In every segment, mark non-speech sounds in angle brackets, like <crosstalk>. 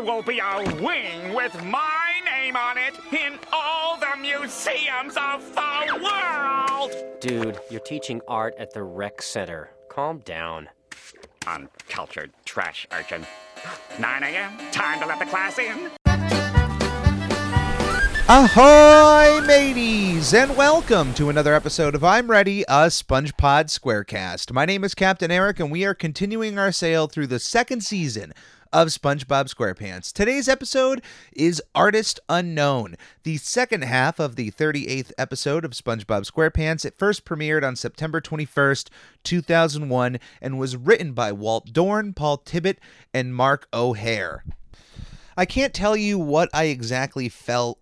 there will be a wing with my name on it in all the museums of the world. Dude, you're teaching art at the rec center. Calm down. Uncultured trash urchin. 9 a.m. Time to let the class in. Ahoy, mateys, and welcome to another episode of I'm Ready, a SpongePod Squarecast. My name is Captain Eric, and we are continuing our sail through the second season of SpongeBob SquarePants. Today's episode is Artist Unknown, the second half of the 38th episode of SpongeBob SquarePants. It first premiered on September 21st, 2001, and was written by Walt Dohrn, Paul Tibbitt, and Mark O'Hare. I can't tell you what I exactly felt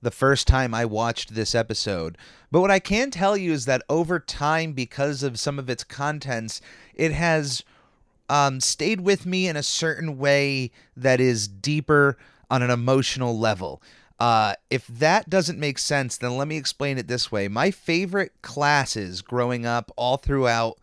the first time I watched this episode. But what I can tell you is that over time, because of some of its contents, it has um, stayed with me in a certain way that is deeper on an emotional level. Uh, if that doesn't make sense, then let me explain it this way. My favorite classes growing up all throughout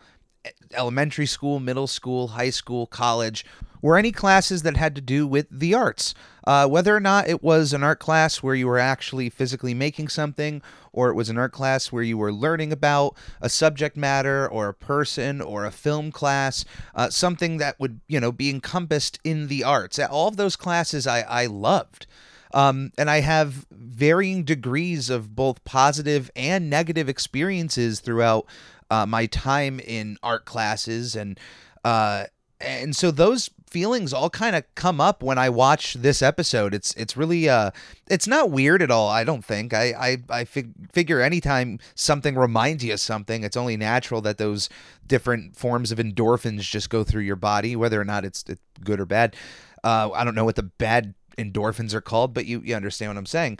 elementary school, middle school, high school, college were any classes that had to do with the arts. Uh, whether or not it was an art class where you were actually physically making something, or it was an art class where you were learning about a subject matter or a person or a film class, uh, something that would you know be encompassed in the arts. All of those classes I, I loved. Um, and I have varying degrees of both positive and negative experiences throughout uh, my time in art classes and uh, and so those feelings all kind of come up when I watch this episode. It's it's really uh it's not weird at all. I don't think. I I I fig- figure anytime something reminds you of something, it's only natural that those different forms of endorphins just go through your body, whether or not it's, it's good or bad. Uh, I don't know what the bad endorphins are called, but you you understand what I'm saying.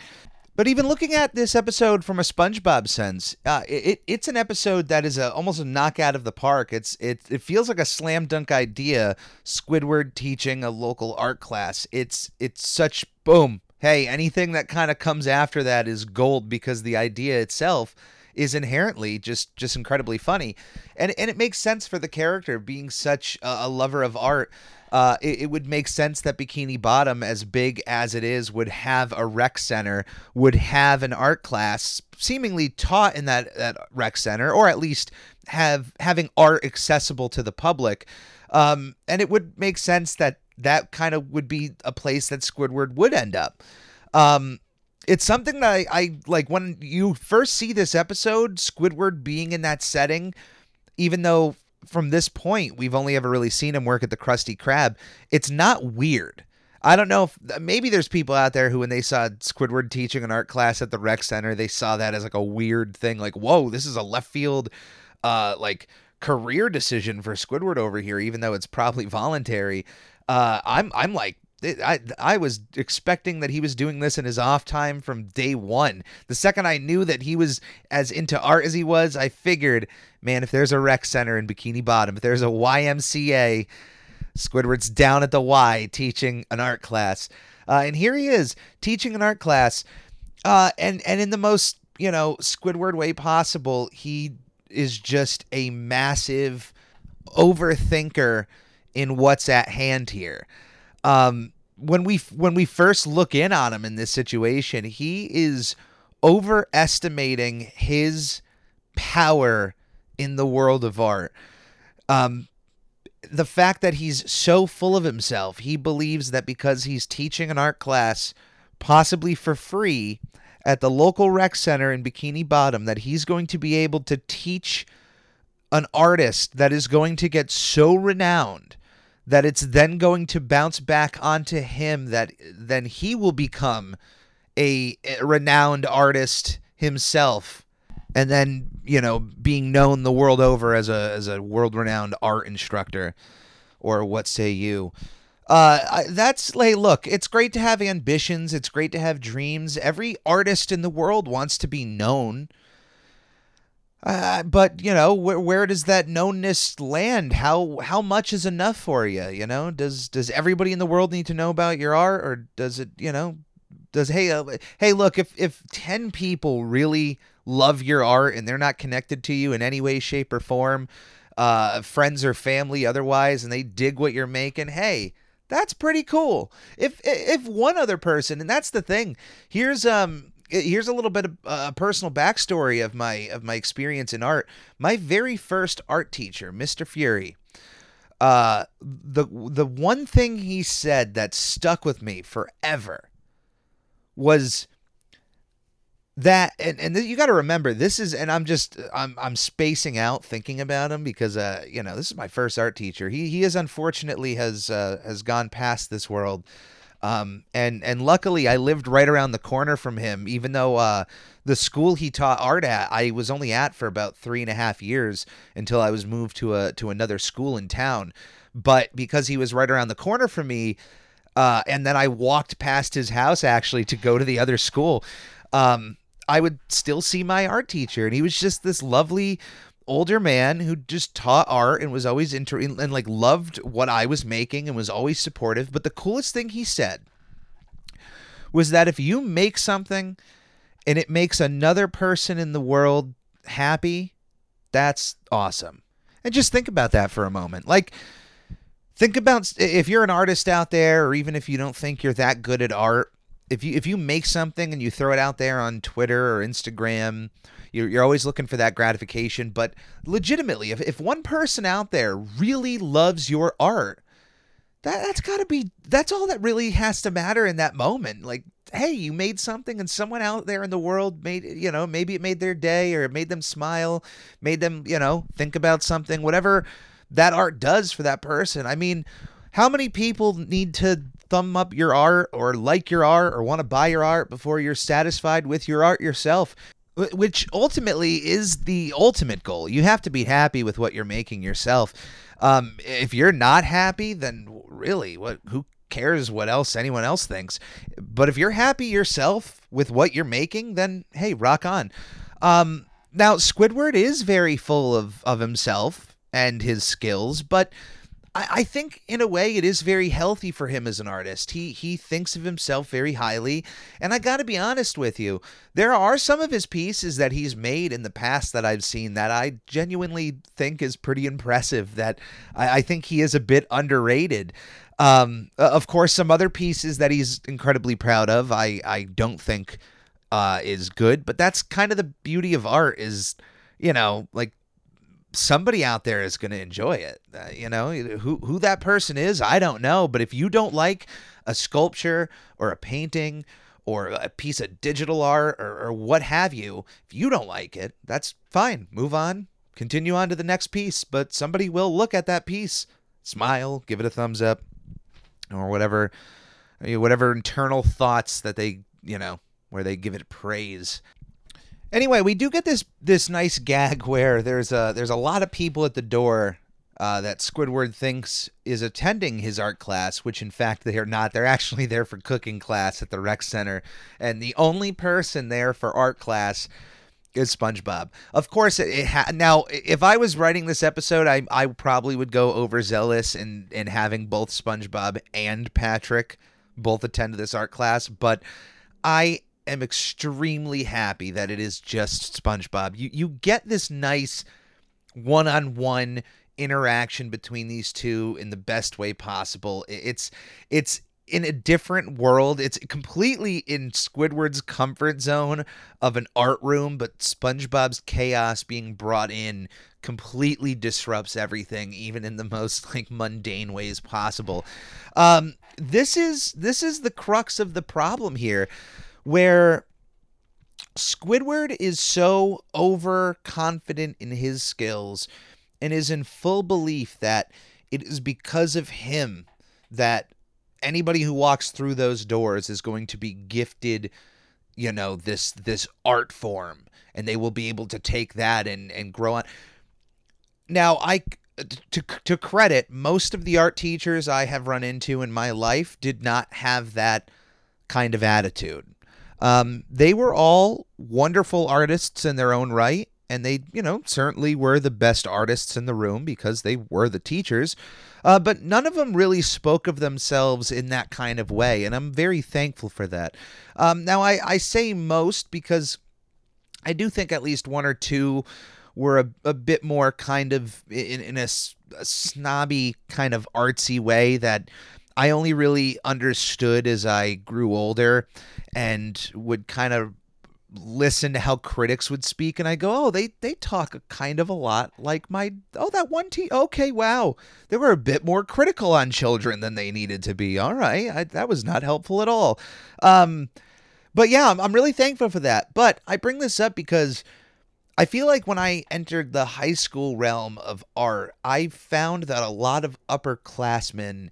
But even looking at this episode from a SpongeBob sense, uh, it, it's an episode that is a, almost a knockout of the park. It's it it feels like a slam dunk idea. Squidward teaching a local art class. It's it's such boom. Hey, anything that kind of comes after that is gold because the idea itself is inherently just just incredibly funny, and and it makes sense for the character being such a, a lover of art uh, it, it, would make sense that Bikini Bottom, as big as it is, would have a rec center, would have an art class seemingly taught in that, that rec center, or at least have having art accessible to the public. Um, and it would make sense that that kind of would be a place that Squidward would end up. Um, it's something that I, I like when you first see this episode, Squidward being in that setting, even though from this point, we've only ever really seen him work at the Krusty Krab. It's not weird. I don't know if maybe there's people out there who, when they saw Squidward teaching an art class at the rec center, they saw that as like a weird thing. Like, whoa, this is a left field, uh, like career decision for Squidward over here, even though it's probably voluntary. Uh, I'm I'm like, I I was expecting that he was doing this in his off time from day one. The second I knew that he was as into art as he was, I figured, man, if there's a rec center in Bikini Bottom, if there's a YMCA, Squidward's down at the Y teaching an art class, uh, and here he is teaching an art class, uh, and and in the most you know Squidward way possible, he is just a massive overthinker in what's at hand here. Um, when we when we first look in on him in this situation, he is overestimating his power in the world of art. Um, the fact that he's so full of himself, he believes that because he's teaching an art class, possibly for free, at the local rec center in Bikini Bottom, that he's going to be able to teach an artist that is going to get so renowned that it's then going to bounce back onto him that then he will become a, renowned artist himself and then you know being known the world over as a as a world renowned art instructor or what say you uh, that's like, look, it's great to have ambitions. It's great to have dreams. Every artist in the world wants to be known. Uh, but you know where where does that knownness land? How how much is enough for you? You know, does does everybody in the world need to know about your art, or does it? You know, does hey uh, hey look if if ten people really love your art and they're not connected to you in any way, shape, or form, uh, friends or family otherwise, and they dig what you're making, hey, That's pretty cool. If if one other person, and that's the thing. Here's um here's a little bit of a uh, personal backstory of my of my experience in art. My very first art teacher, Mr. Fury, uh, the the one thing he said that stuck with me forever was that and, and you got to remember this is and i'm just i'm i'm spacing out thinking about him because uh you know this is my first art teacher he he is unfortunately has uh has gone past this world um and and luckily i lived right around the corner from him even though uh the school he taught art at i was only at for about three and a half years until i was moved to a to another school in town but because he was right around the corner from me uh, and then I walked past his house actually to go to the other school. Um, I would still see my art teacher, and he was just this lovely older man who just taught art and was always inter and like loved what I was making and was always supportive. But the coolest thing he said was that if you make something and it makes another person in the world happy, that's awesome. And just think about that for a moment. Like think about if you're an artist out there or even if you don't think you're that good at art, if you if you make something and you throw it out there on Twitter or Instagram, you're, you're always looking for that gratification. But legitimately, if, if one person out there really loves your art, that that's got to be that's all that really has to matter in that moment. Like, hey, you made something, and someone out there in the world made you know maybe it made their day or it made them smile, made them you know think about something, whatever that art does for that person. I mean. How many people need to thumb up your art or like your art or want to buy your art before you're satisfied with your art yourself which ultimately is the ultimate goal. You have to be happy with what you're making yourself. Um, if you're not happy, then really, what? Who cares what else anyone else thinks? But if you're happy yourself with what you're making, then hey, rock on. Um, now Squidward is very full of of himself and his skills, but I, I think in a way it is very healthy for him as an artist. He he thinks of himself very highly, and I got to be honest with you, there are some of his pieces that he's made in the past that I've seen that I genuinely think is pretty impressive. That I, I think he is a bit underrated. Um, of course, some other pieces that he's incredibly proud of, I I don't think uh, is good, but that's kind of the beauty of art. Is you know like somebody out there is going to enjoy it. Uh, you know, who who that person is, I don't know, but if you don't like a sculpture or a painting or a piece of digital art or, or what have you, if you don't like it, that's fine. Move on. Continue on to the next piece, but somebody will look at that piece, smile, give it a thumbs up, or whatever, whatever internal thoughts that they, you know, where they give it praise. Anyway, we do get this this nice gag where there's a there's a lot of people at the door uh, that Squidward thinks is attending his art class, which in fact they are not. They're actually there for cooking class at the rec center, and the only person there for art class is SpongeBob. Of course, it, it ha- now if I was writing this episode, I I probably would go overzealous in in having both SpongeBob and Patrick both attend this art class, but I am extremely happy that it is just SpongeBob. You you get this nice one-on-one interaction between these two in the best way possible. It's it's in a different world. It's completely in Squidward's comfort zone of an art room, but SpongeBob's chaos being brought in completely disrupts everything, even in the most like mundane ways possible. Um, this is this is the crux of the problem here where Squidward is so overconfident in his skills and is in full belief that it is because of him that anybody who walks through those doors is going to be gifted you know this this art form and they will be able to take that and and grow on. Now i to to credit most of the art teachers i have run into in my life did not have that kind of attitude um, they were all wonderful artists in their own right, and they, you know, certainly were the best artists in the room because they were the teachers. Uh, but none of them really spoke of themselves in that kind of way, and I'm very thankful for that. Um, now, I, I say most because I do think at least one or two were a, a bit more kind of in, in a, a snobby kind of artsy way that I only really understood as I grew older and would kind of listen to how critics would speak and I go, "Oh, they they talk kind of a lot like my oh that one T okay, wow. They were a bit more critical on children than they needed to be. All right. I, that was not helpful at all." Um but yeah, I'm, I'm really thankful for that. But I bring this up because I feel like when I entered the high school realm of art, I found that a lot of upperclassmen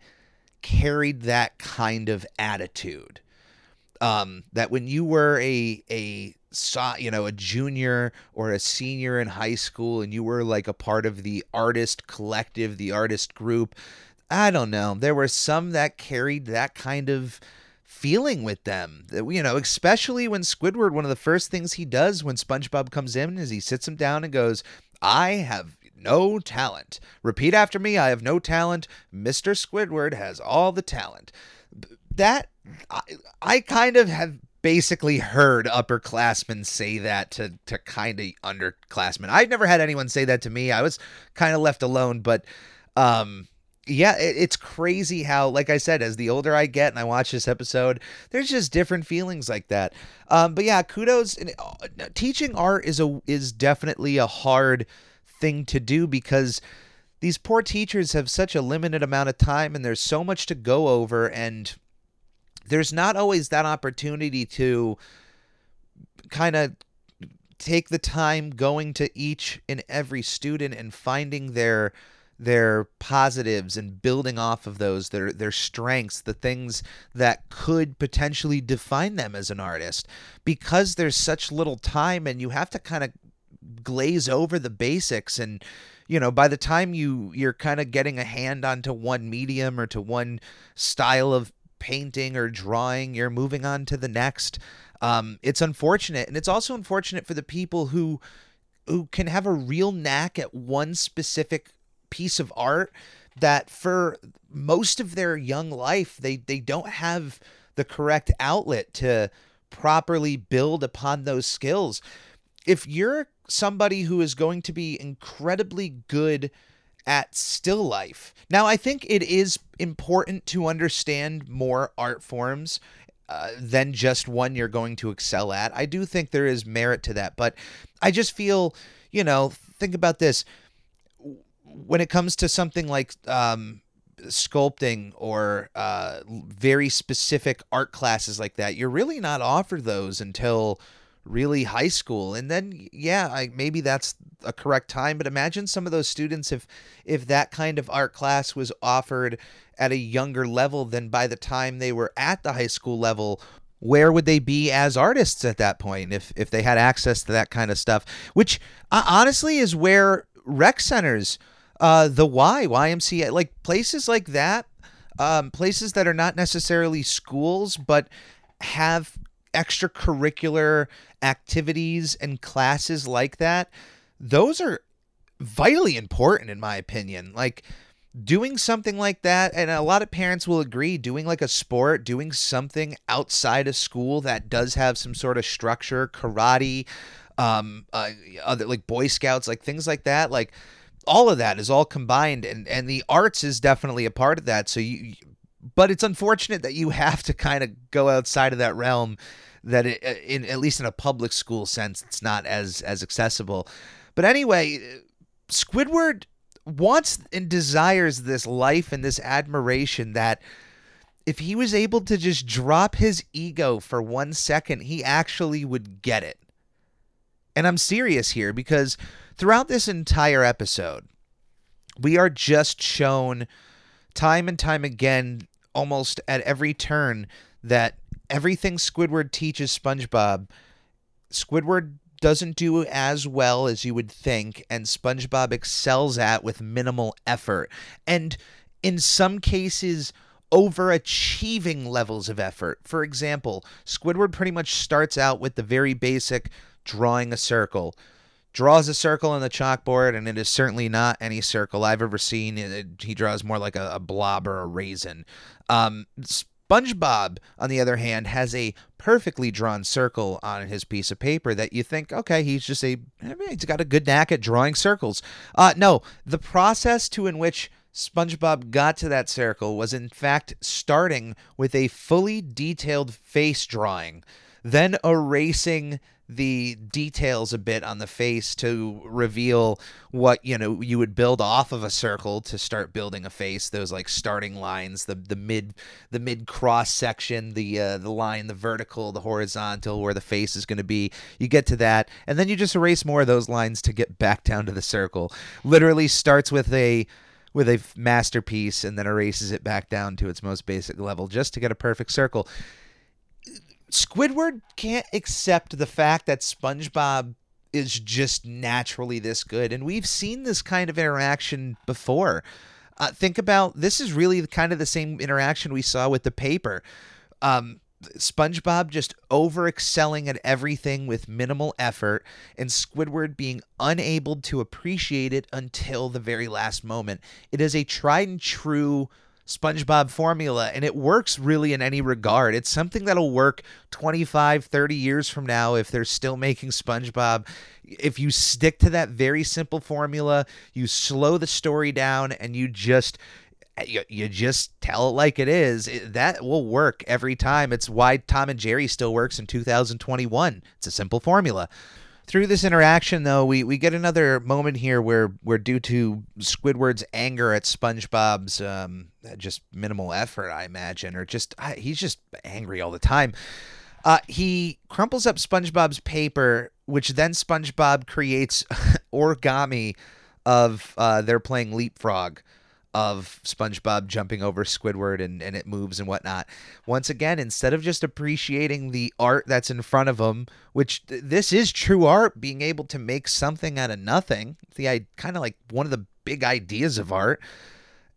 carried that kind of attitude. Um, that when you were a a you know a junior or a senior in high school and you were like a part of the artist collective, the artist group, I don't know, there were some that carried that kind of feeling with them. You know, especially when Squidward, one of the first things he does when SpongeBob comes in is he sits him down and goes, I have no talent. Repeat after me I have no talent. Mr. Squidward has all the talent. That, I, I kind of have basically heard upperclassmen say that to, to kind of underclassmen. I've never had anyone say that to me. I was kind of left alone, but um, yeah, it's crazy how, like I said, as the older I get and I watch this episode, there's just different feelings like that. Um, but yeah, kudos. Uh, teaching art is a is definitely a hard thing to do because these poor teachers have such a limited amount of time and there's so much to go over and there's not always that opportunity to kind of take the time going to each and every student and finding their their positives and building off of those their their strengths the things that could potentially define them as an artist. Because there's such little time and you have to kind of glaze over the basics and you know by the time you you're kind of getting a hand onto one medium or to one style of painting or drawing you're moving on to the next um, it's unfortunate and it's also unfortunate for the people who who can have a real knack at one specific piece of art that for most of their young life they they don't have the correct outlet to properly build upon those skills. If you're somebody who is going to be incredibly good at still life. Now, I think it is important to understand more art forms uh, than just one you're going to excel at. I do think there is merit to that, but I just feel, you know, think about this when it comes to something like um, sculpting or uh, very specific art classes like that, you're really not offered those until really high school. And then yeah I, maybe that's a correct time but imagine some of those students if if that kind of art class was offered at a younger level than by the time they were at the high school level where would they be as artists at that point if if they had access to that kind of stuff? Which uh, honestly is where rec centers uh, the Y, YMCA, like places like that, um, places that are not necessarily schools, but have extracurricular activities and classes like that. Those are vitally important, in my opinion. Like, doing something like that and a lot of parents will agree doing like a sport doing something outside of school that does have some sort of structure karate um uh, other like boy scouts like things like that like all of that is all combined and and the arts is definitely a part of that so you but it's unfortunate that you <laughs> have to kind of go outside of that realm that it, uh, in at least in a public school sense it's not as as accessible. But anyway squidward wants and desires this life and this admiration that if he was able to just drop his ego for one second he actually would get it. And i'm serious here because Throughout this entire episode, we are just shown time and time again, almost at every turn, that everything Squidward teaches SpongeBob, Squidward doesn't do as well as you would think, and SpongeBob excels at with minimal effort. And in some cases, overachieving levels of effort. For example, Squidward pretty much starts out with the very basic drawing a circle draws a circle on the chalkboard, and it is certainly not any circle I've ever seen. He draws more like a, a blob or a raisin. Um, SpongeBob, on the other hand, has a perfectly drawn circle on his piece of paper that you think, okay, he's just a, he's got a good knack at drawing circles. Uh, no, the process to in which SpongeBob got to that circle was in fact starting with a fully detailed face drawing, then erasing the details a bit on the face to reveal what you know you would build off of a circle to start building a face those like starting lines the the mid the mid cross section the uh, the line the vertical the horizontal where the face is going to be. You get to that and then you just erase more of those lines to get back down to the circle. Literally starts with a with a masterpiece and then erases it back down to its most basic level just to get a perfect circle Squidward can't accept the fact that SpongeBob is just naturally this good. And we've seen this kind of interaction before. Uh, think about this is really kind of the same interaction we saw with the paper. Um, SpongeBob just over excelling at everything with minimal effort, and Squidward being unable to appreciate it until the very last moment. It is a tried and true SpongeBob formula and it works really in any regard. It's something that'll work 25, 30 years from now if they're still making SpongeBob. If you stick to that very simple formula, you slow the story down and you just you, you just tell it like it is. It, that will work every time. It's why Tom and Jerry still works in 2021. It's a simple formula. Through this interaction, though, we, we get another moment here where, where due to Squidward's anger at SpongeBob's um, just minimal effort, I imagine, or just he's just angry all the time. Uh, he crumples up SpongeBob's paper, which then SpongeBob creates <laughs> origami of uh, they're playing leapfrog of SpongeBob jumping over Squidward and, and it moves and whatnot. Once again, instead of just appreciating the art that's in front of him, which th- this is true art, being able to make something out of nothing, the kind of like one of the big ideas of art.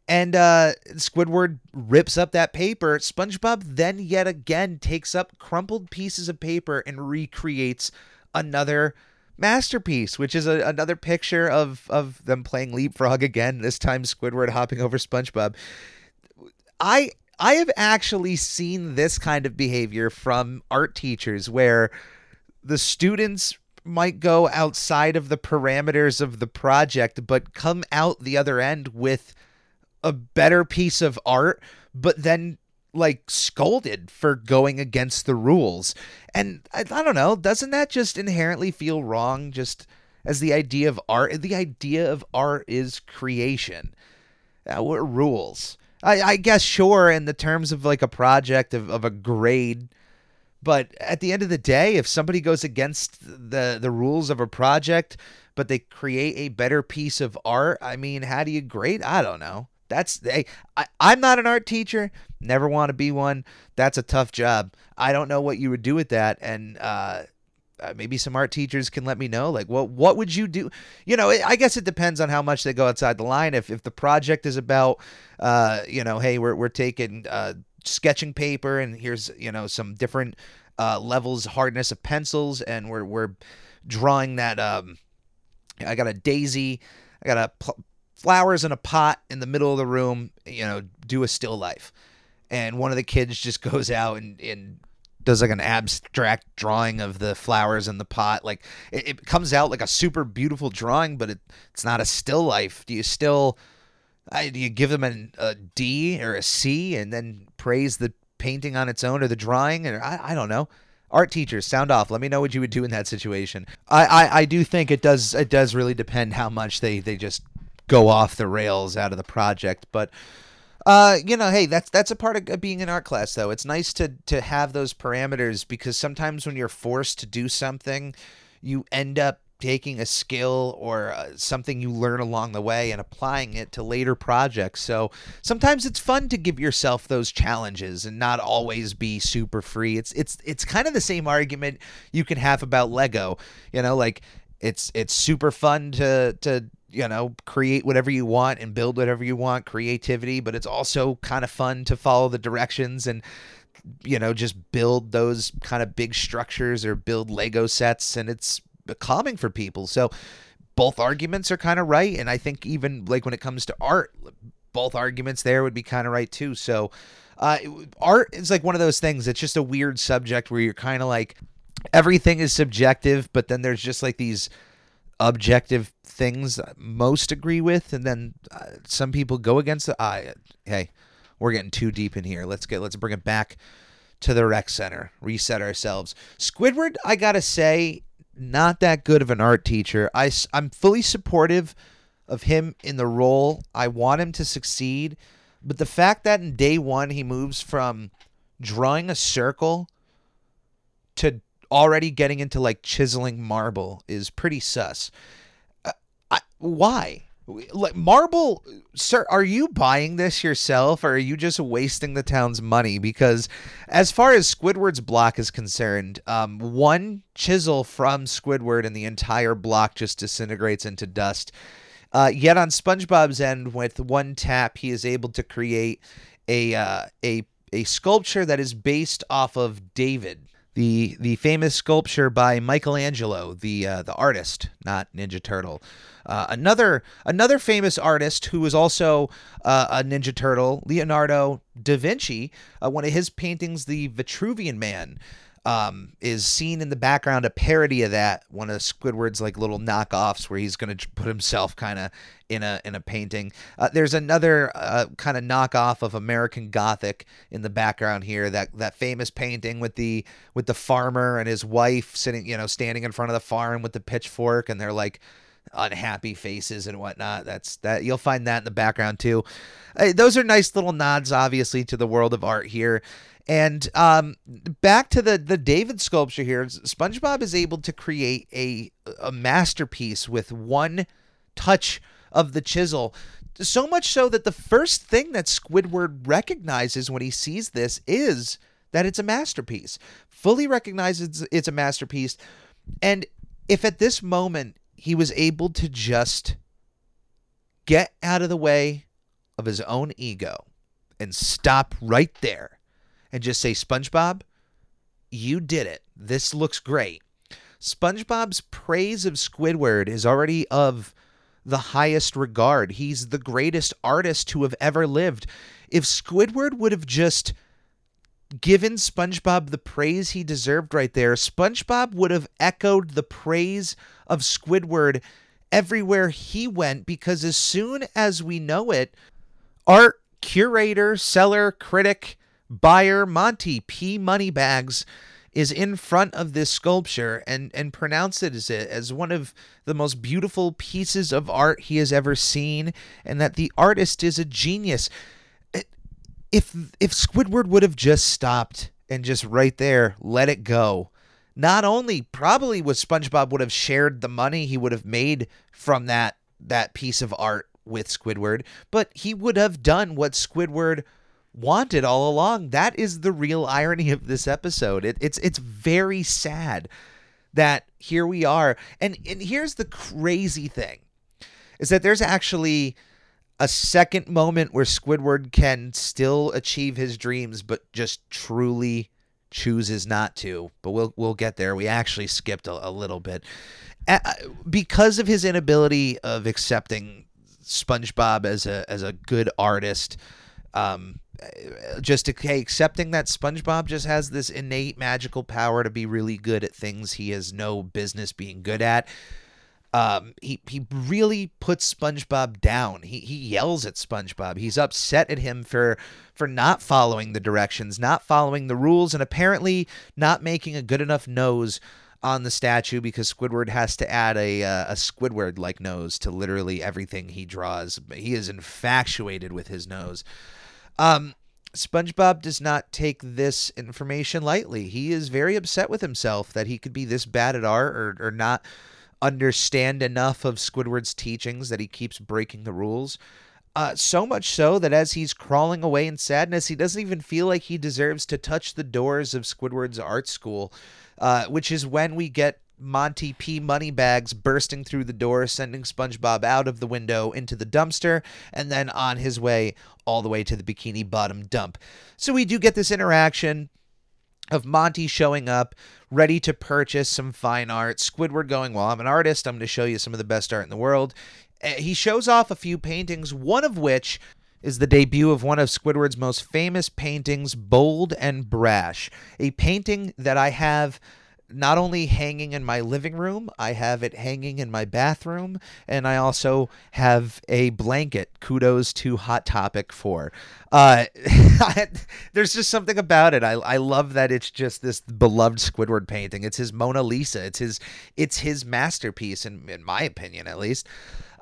And uh, Squidward rips up that paper. SpongeBob then yet again takes up crumpled pieces of paper and recreates another masterpiece, which is a, another picture of of them playing leapfrog again. This time, Squidward hopping over SpongeBob. I I have actually seen this kind of behavior from art teachers where the students might go outside of the parameters of the project but come out the other end with a better piece of art but then like scolded for going against the rules. And I, I, don't know, doesn't that just inherently feel wrong just as the idea of art? The idea of art is creation. Uh, what rules? I, I guess sure in the terms of like a project of, of a grade. But at the end of the day, if somebody goes against the, the rules of a project, but they create a better piece of art, I mean, how do you grade? I don't know. That's hey, I, I'm not an art teacher. Never want to be one. That's a tough job. I don't know what you would do with that, and uh, uh, maybe some art teachers can let me know. Like, what what would you do? You know, I guess it depends on how much they go outside the line. If if the project is about, uh, you know, hey, we're we're taking uh, sketching paper, and here's you know some different uh, levels hardness of pencils, and we're we're drawing that. Um, I got a daisy. I got a pl- flowers in a pot in the middle of the room, you know, do a still life. And one of the kids just <laughs> goes out and, and does like an abstract drawing of the flowers in the pot. Like it, it comes out like a super beautiful drawing, but it, it's not a still life. Do you still, I, do you give them an, a D or a C and then praise the painting on its own or the drawing? Or I, I don't know art teachers sound off let me know what you would do in that situation I, I i do think it does it does really depend how much they they just go off the rails out of the project. But uh, you know, hey, that's that's a part of being an art class, though. It's nice to to have those parameters because sometimes when you're forced to do something, you end up taking a skill or uh, something you learn along the way and applying it to later projects. So sometimes it's fun to give yourself those challenges and not always be super free. It's it's it's kind of the same argument you can have about Lego. You know, like it's it's super fun to to you know, create whatever you want and build whatever you want, creativity, but it's also kind of fun to follow the directions and you know, just build those kind of big structures or build Lego sets and it's calming for people. So both arguments are kind of right and I think even like when it comes to art, both arguments there would be kind of right too. So uh, art is like one of those things. It's just a weird subject where you're kind of like everything is subjective, but then there's just like these objective things most agree with, and then uh, some people go against it. I hey, we're getting too deep in here. Let's get let's bring it back to the rec center, reset ourselves. Squidward, I gotta say, not that good of an art teacher. I I'm fully supportive of him in the role. I want him to succeed, but the fact that in day one he moves from drawing a circle to already getting into like chiseling marble is pretty sus. Uh, I, why? Like marble, sir, are you buying this yourself or are you just wasting the town's money? Because as far as Squidward's block is concerned, um, one chisel from Squidward and the entire block just disintegrates into dust. Uh, yet on SpongeBob's end, with one tap, he is able to create a uh, a a sculpture that is based off of David, the the famous sculpture by Michelangelo, the uh, the artist, not Ninja Turtle. Uh, another another famous artist who was also uh, a Ninja Turtle, Leonardo da Vinci. Uh, one of his paintings, the Vitruvian Man, um, is seen in the background a parody of that one of Squidward's like little knockoffs where he's to put himself kind of in a in a painting. Uh, there's another uh, kind of knockoff of American Gothic in the background here that that famous painting with the with the farmer and his wife sitting you know standing in front of the farm with the pitchfork and they're like unhappy faces and whatnot. That's that you'll find that in the background too. Uh, those are nice little nods, obviously, to the world of art here. And um, back to the the David sculpture here, SpongeBob is able to create a a masterpiece with one touch of the chisel. So much so that the first thing that Squidward recognizes when he sees this is that it's a masterpiece. Fully recognizes it's a masterpiece. And if at this moment he was able to just get out of the way of his own ego and stop right there and just say, SpongeBob, you did it. This looks great. SpongeBob's praise of Squidward is already of the highest regard. He's the greatest artist to have ever lived. If Squidward would have just given SpongeBob the praise he deserved right there, SpongeBob would have echoed the praise of Squidward everywhere he went because as soon as we know it, art curator, seller, critic, buyer Monty P. Moneybags is in front of this sculpture and and pronounces it as one of the most beautiful pieces of art he has ever seen and that the artist is a genius eh, if if Squidward would have just stopped and just right there let it go not only probably was SpongeBob would have shared the money he would have made from that that piece of art with Squidward but he would have done what Squidward wanted all along. That is the real irony of this episode. It, it's it's very sad that here we are. And and here's the crazy thing is that there's actually a second moment where Squidward can still achieve his dreams but just truly chooses not to. But we'll we'll get there. We actually skipped a, a little bit. Uh, because of his inability of accepting SpongeBob as a as a good artist um, just okay, accepting that SpongeBob just has this innate magical power to be really good at things he has no business being good at. Um, he he really puts SpongeBob down. He he yells at SpongeBob. He's upset at him for for not following the directions, not following the rules, and apparently not making a good enough nose on the statue because Squidward has to add a uh, a Squidward like nose to literally everything he draws. He is infatuated with his nose. Um, SpongeBob does not take this information lightly. He is very upset with himself that he could be this bad at art or, or not understand enough of Squidward's teachings that he keeps breaking the rules. Uh, so much so that as he's crawling away in sadness, he doesn't even feel like he deserves to touch the doors of Squidward's art school, uh, which is when we get Monty P. Moneybags bursting through the door, sending SpongeBob out of the window into the dumpster, and then on his way all the way to the Bikini Bottom dump. So we do get this interaction of Monty showing up, ready to purchase some fine art. Squidward going, Well, I'm an artist. I'm going to show you some of the best art in the world. Eh, he shows off a few paintings, one of which is the debut of one of Squidward's most famous paintings, Bold and Brash, a painting that I have not only hanging in my living room, I have it hanging in my bathroom, and I also have a blanket. Kudos to Hot Topic for. Uh, <laughs> there's just something about it. I, I love that it's just this beloved Squidward painting. It's his Mona Lisa. It's his it's his masterpiece, in in my opinion, at least.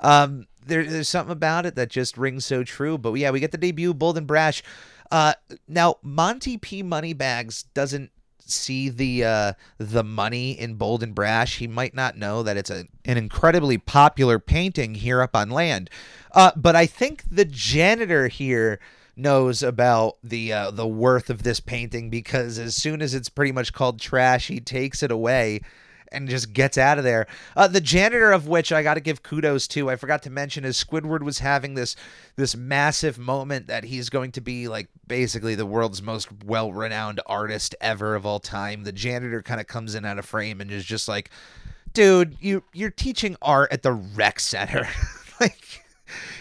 Um, there, there's something about it that just rings so true. But yeah, we get the debut Bold and Brash. Uh, now Monty P Moneybags doesn't see the uh, the money in Bold and Brash, he might not know that it's a, an incredibly popular painting here up on land. Uh, but I think the janitor here knows about the uh, the worth of this painting because as soon as it's pretty much called trash, he takes it away and just gets out of there. Uh, the janitor of which I got to give kudos to, I forgot to mention, is Squidward was having this this massive moment that he's going to be like basically the world's most well renowned artist ever of all time. The janitor kind of comes in out of frame and is just like, dude, you you're teaching art at the rec center, <laughs> like.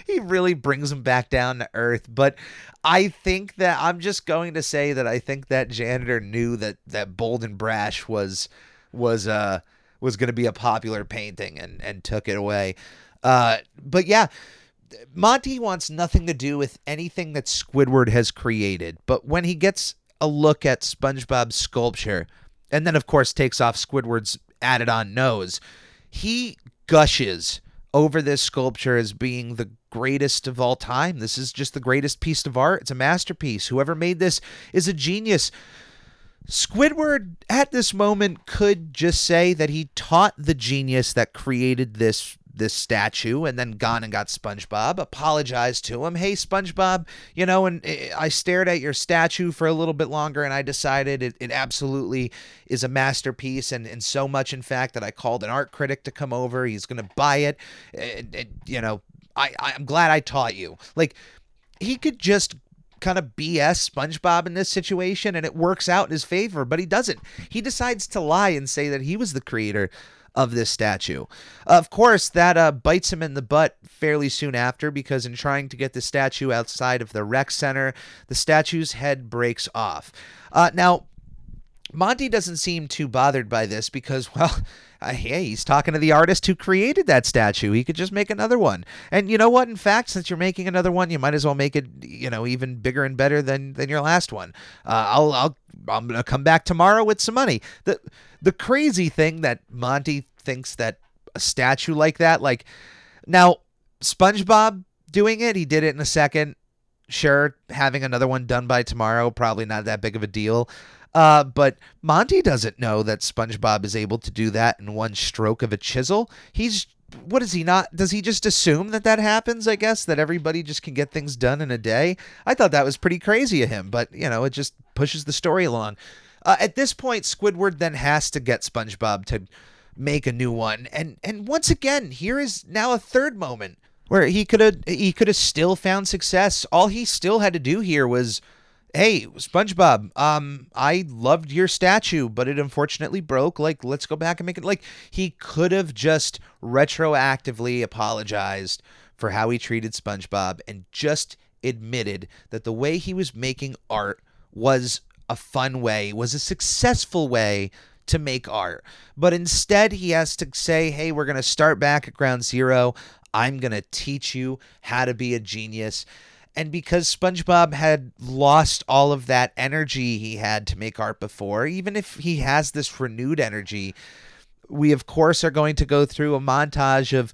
He really brings him back down to earth, but I think that I'm just going to say that I think that janitor knew that that Bold and Brash was was uh was going to be a popular painting and and took it away. Uh, but yeah, Monty wants nothing to do with anything that Squidward has created. But when he gets a look at SpongeBob's sculpture, and then of course takes off Squidward's added on nose, he gushes over this sculpture as being the greatest of all time. This is just the greatest piece of art. It's a masterpiece. Whoever made this is a genius. Squidward at this moment could just say that he taught the genius that created this this statue and then gone and got SpongeBob, apologized to him. Hey, SpongeBob, you know, and eh, I stared at your statue for a little bit longer and I decided it, it absolutely is a masterpiece. And, and so much, in fact, that I called an art critic to come over. He's going to buy it. And, and, you know, I, I'm glad I taught you. Like, he could just kind of BS SpongeBob in this situation and it works out in his favor, but he doesn't. He decides to lie and say that he was the creator of this statue. Of course, that uh, bites him in the butt fairly soon after because in trying to get the statue outside of the rec center, the statue's head breaks off. Uh, now, Monty doesn't seem too bothered by this because, <laughs> well, uh, hey, he's talking to the artist who created that statue. He could just make another one. And you know what? In fact, since you're making another one, you might as well make it, you know, even bigger and better than than your last one. Uh, I'll I'll I'm gonna come back tomorrow with some money. The the crazy thing that Monty thinks that a statue like that, like now SpongeBob doing it, he did it in a second. Sure, having another one done by tomorrow, probably not that big of a deal. Uh, but Monty doesn't know that SpongeBob is able to do that in one stroke of a chisel. He's what is he not? Does he just assume that that happens? I guess that everybody just can get things done in a day. I thought that was pretty crazy of him, but you know, it just pushes the story along. Uh, at this point, Squidward then has to get SpongeBob to make a new one, and and once again, here is now a third moment where he could have he could have still found success. All he still had to do here was hey spongebob um i loved your statue but it unfortunately broke. Like let's go back and make it like he could have just retroactively apologized for how he treated spongebob and just admitted that the way he was making art was a fun way was a successful way to make art. But instead he has to say hey we're going to start back at ground zero. I'm going to teach you how to be a genius and because SpongeBob had lost all of that energy he had to make art before, even if he has this renewed energy, we of course are going to go through a montage of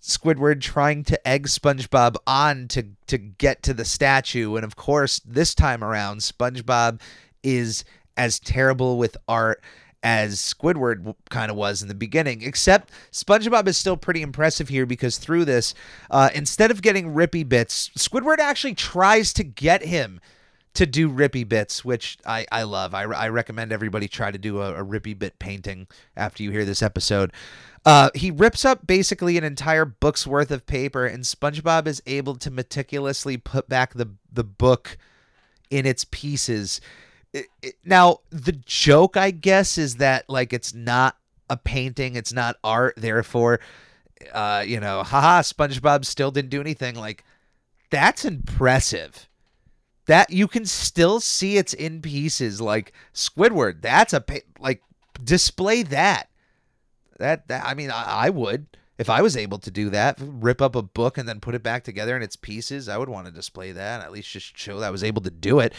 Squidward trying to egg SpongeBob on to to get to the statue. And of course this time around SpongeBob is as terrible with art as Squidward kind of was in the beginning. Except SpongeBob is still pretty impressive here because through this, uh, instead of getting Rippy Bits, Squidward actually tries to get him to do Rippy Bits, which I, I love. I, I recommend everybody try to do a, a Rippy Bit painting after you hear this episode. Uh, he rips up basically an entire book's worth of paper, and SpongeBob is able to meticulously put back the the book in its pieces it, it, now the joke i guess is that like it's not a painting it's not art therefore uh you know haha spongebob still didn't do anything like that's impressive that you can still see it's in pieces like squidward that's a like display that. That, that I mean, I, I would if I was able to do that, rip up a book and then put it back together in its pieces. I would want to display that. At least just show that I was able to do it.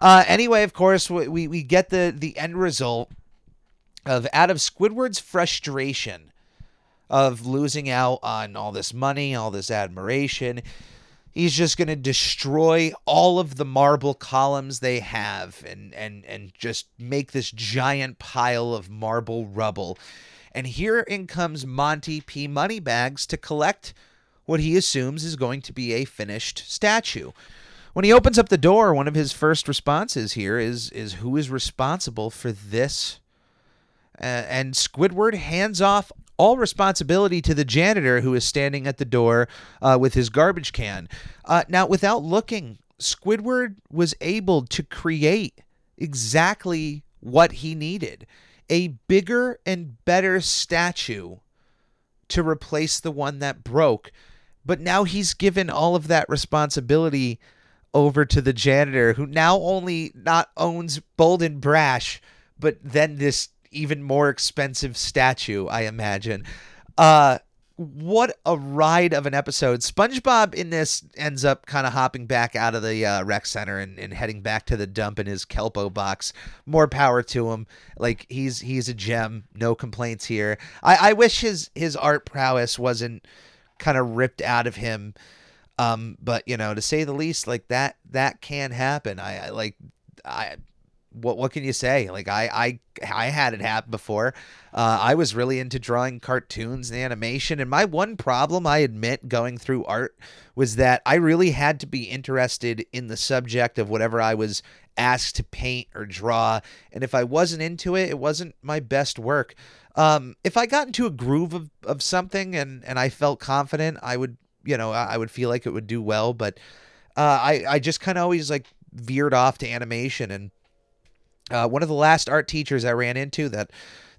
Uh, anyway, of course, we we get the the end result of out of Squidward's frustration of losing out on all this money, all this admiration. He's just going to destroy all of the marble columns they have and and and just make this giant pile of marble rubble. And here in comes Monty P Moneybags to collect what he assumes is going to be a finished statue. When he opens up the door, one of his first responses here is is who is responsible for this? Uh, and Squidward hands off all responsibility to the janitor who is standing at the door uh, with his garbage can. Uh, now, without looking, Squidward was able to create exactly what he needed a bigger and better statue to replace the one that broke. But now he's given all of that responsibility over to the janitor who now only not owns Bold and Brash, but then this even more expensive statue, I imagine. Uh what a ride of an episode. SpongeBob in this ends up kind of hopping back out of the uh, rec center and, and heading back to the dump in his Kelpo box. More power to him. Like he's he's a gem. No complaints here. I, I wish his his art prowess wasn't kind of ripped out of him. Um, but you know, to say the least, like that that can happen. I, I like I what what can you say? Like I I I had it happen before. Uh, I was really into drawing cartoons and animation, and my one problem, I admit, going through art was that I really had to be interested in the subject of whatever I was asked to paint or draw, and if I wasn't into it, it wasn't my best work. Um, if I got into a groove of, of something and and I felt confident, I would you know I would feel like it would do well, but uh, I I just kind of always like veered off to animation and uh, one of the last art teachers I ran into that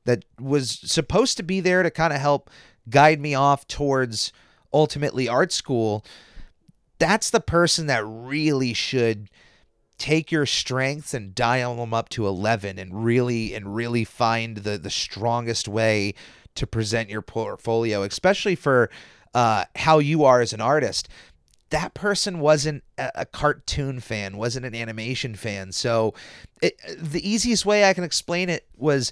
that was supposed to be there to kind of help guide me off towards ultimately art school. That's the person that really should take your strengths and dial them up to 11 and really and really find the the strongest way to present your portfolio especially for uh, how you are as an artist that person wasn't a, cartoon fan, wasn't an animation fan. So it, the easiest way I can explain it was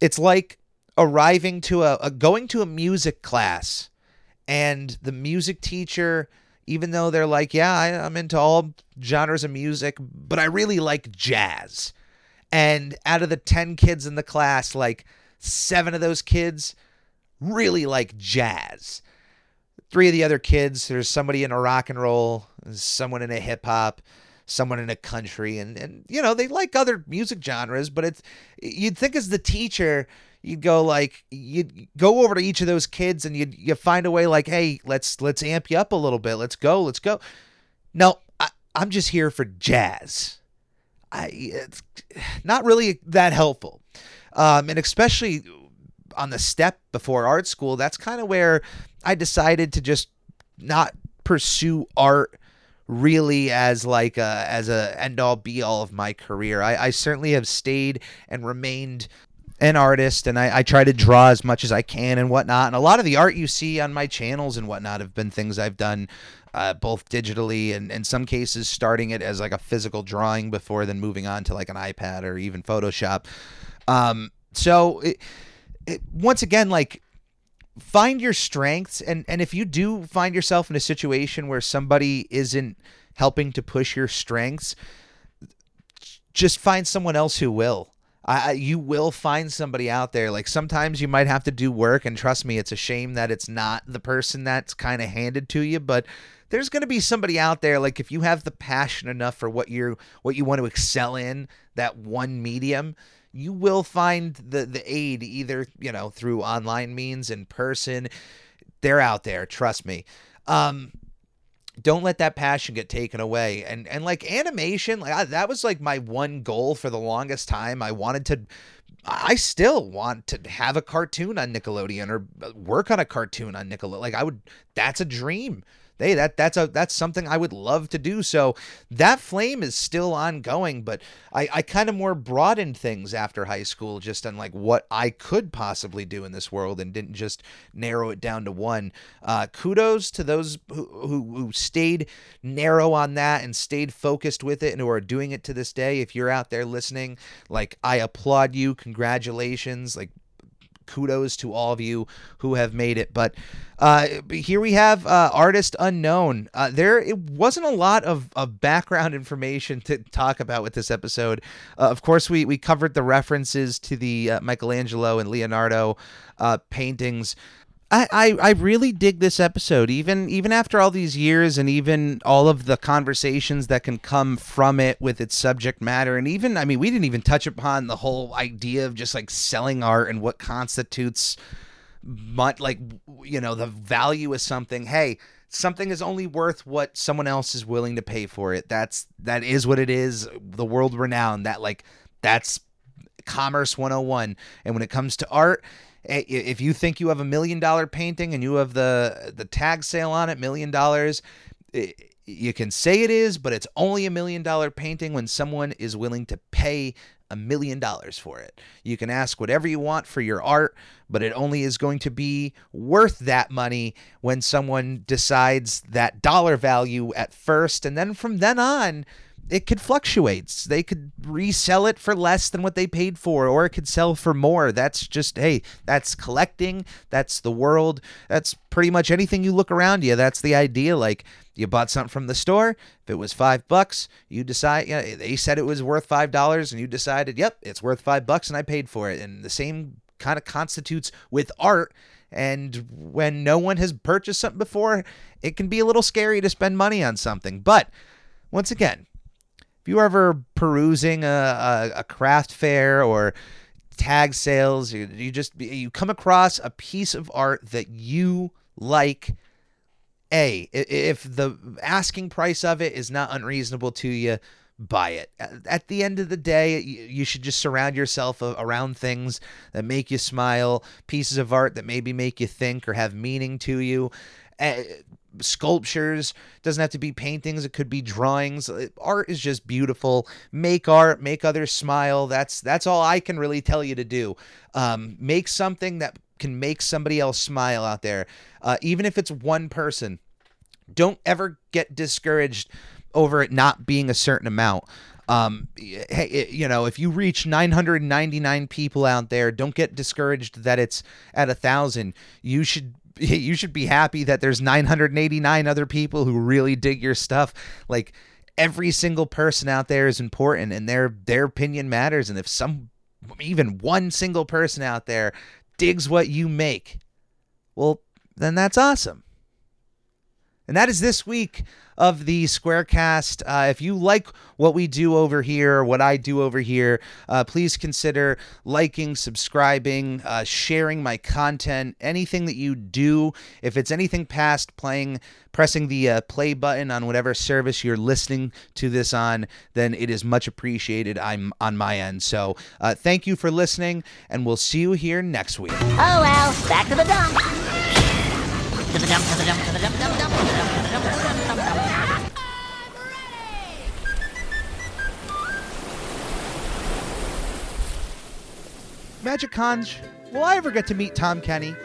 it's like arriving to a, a going to a music class and the music teacher even though they're like, yeah, I, I'm into all genres of music, but I really like jazz. And out of the 10 kids in the class, like seven of those kids really like jazz three of the other kids, there's somebody in a rock and roll, someone in a hip hop, someone in a country, and and you know they like other music genres, but it's you'd think as the teacher you'd go like you'd go over to each of those kids and you'd you find a way like hey let's let's amp you up a little bit. Let's go let's go. No I, i'm just here for jazz. I it's not really that helpful. Um, and especially on the step before art school, that's kind of where I decided to just not pursue art really as like a as a end all be all of my career. I, I certainly have stayed and remained an artist and I, I try to draw as much as I can and whatnot. And a lot of the art you see on my channels and whatnot have been things I've done uh, both digitally and in some cases starting it as like a physical drawing before then moving on to like an iPad or even Photoshop. Um, so it, it, once again, like find your strengths and and if you do find yourself in a situation where somebody isn't helping to push your strengths just find someone else who will. I, you will find somebody out there. Like sometimes you might have to do work and trust me it's a shame that it's not the person that's kind of handed to you but there's going to be somebody out there like if you have the passion enough for what you're what you want to excel in that one medium you will find the the aid either you know through online means in person they're out there trust me um don't let that passion get taken away and and like animation like I, that was like my one goal for the longest time i wanted to I still want to have a cartoon on Nickelodeon or work on a cartoon on Nickelodeon. Like I would, that's a dream. Hey, that that's a that's something I would love to do. So that flame is still ongoing, but I, I kind of more broadened things after high school just on like what I could possibly do in this world and didn't just narrow it down to one. Uh, kudos to those who, who, who stayed narrow on that and stayed focused with it and who are doing it to this day. If you're out there listening, like I applaud you. Congratulations. Like kudos to all of you who have made it. But uh, here we have uh, artist unknown. Uh, there, it wasn't a lot of, of background information to talk about with this episode. Uh, of course, we we covered the references to the uh, Michelangelo and Leonardo uh, paintings. I, I, I really dig this episode even even after all these years and even all of the conversations that can come from it with its subject matter. And even I mean we didn't even touch upon the whole idea of just like selling art and what constitutes much like you know the value of something. Hey something is only worth what someone else is willing to pay for it. That's that is what it is the world renowned that like that's commerce 101 and when it comes to art Eh, if you think you have a million dollar painting and you have the the tag sale on it million dollars you can say it is but it's only a million dollar painting when someone is willing to pay a million dollars for it. You can ask whatever you want for your art, but it only is going to be worth that money when someone decides that dollar value at first. And then from then on, it could fluctuate. They could resell it for less than what they paid for, or it could sell for more. That's just, hey, that's collecting. That's the world. That's pretty much anything you look around you. That's the idea. Like, you bought something from the store. If it was five bucks, you decide, you know, they said it was worth five dollars, and you decided, yep, it's worth five bucks, and I paid for it. And the same kind of constitutes with art. And when no one has purchased something before, it can be a little scary to spend money on something. But once again, you ever perusing a, a, a craft fair or tag sales, you, you just you come across a piece of art that you like. A, if the asking price of it is not unreasonable to you, buy it. At the end of the day, you should just surround yourself around things that make you smile, pieces of art that maybe make you think or have meaning to you sculptures. Doesn't have to be paintings. It could be drawings. Art is just beautiful. Make art make others smile. That's that's all i can really tell you to do. Um, make something that can make somebody else smile out there. Uh, even if it's one person don't ever get discouraged over it not being a certain amount. Um, hey, you know, if you reach 999 people out there, don't get discouraged that it's at a thousand. You should <laughs> you should be happy that there's 989 other people who really dig your stuff. Like every single person out there is important and their their opinion matters and if some even one single person out there digs what you make, well, then that's awesome. And that is this week of the Squarecast. Uh, if you like what we do over here, what I do over here, uh, please consider liking, subscribing, uh, sharing my content, anything that you do. If it's anything past playing, pressing the uh, play button on whatever service you're listening to this on, then it is much appreciated. I'm on my end. So uh, thank you for listening, and we'll see you here next week. Oh well, back to the dump. To the dump, to the dump, to the dump, dump, dump, to the dump, to the dump, to the dump, dump, dump. Magic Conch, will I ever get to meet Tom Kenny?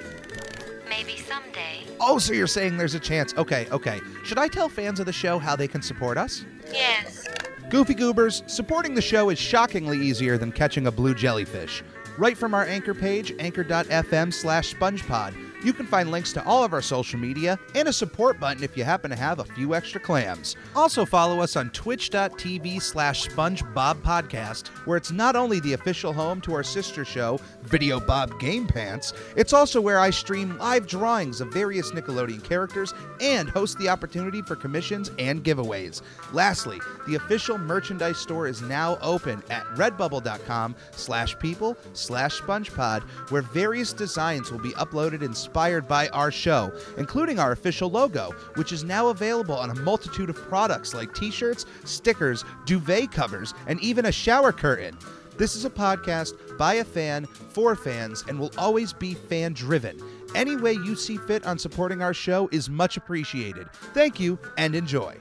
Maybe someday. Oh, so you're saying there's a chance. Okay, okay. Should I tell fans of the show how they can support us? Yes. Goofy Goobers, supporting the show is shockingly easier than catching a blue jellyfish. Right from our anchor page, anchor.fm slash spongepod, you can find links to all of our social media and a support button if you happen to have a few extra clams. Also follow us on twitch.tv slash spongebobpodcast, where it's not only the official home to our sister show, Video Bob Game Pants, it's also where I stream live drawings of various Nickelodeon characters and host the opportunity for commissions and giveaways. Lastly, the official merchandise store is now open at redbubble.com slash people slash spongepod, where various designs will be uploaded inspired by our show, including our official logo, which is now available on a multitude of products like t-shirts, stickers, duvet covers, and even a shower curtain. This is a podcast by a fan for fans and will always be fan driven. Any way you see fit on supporting our show is much appreciated. Thank you and enjoy.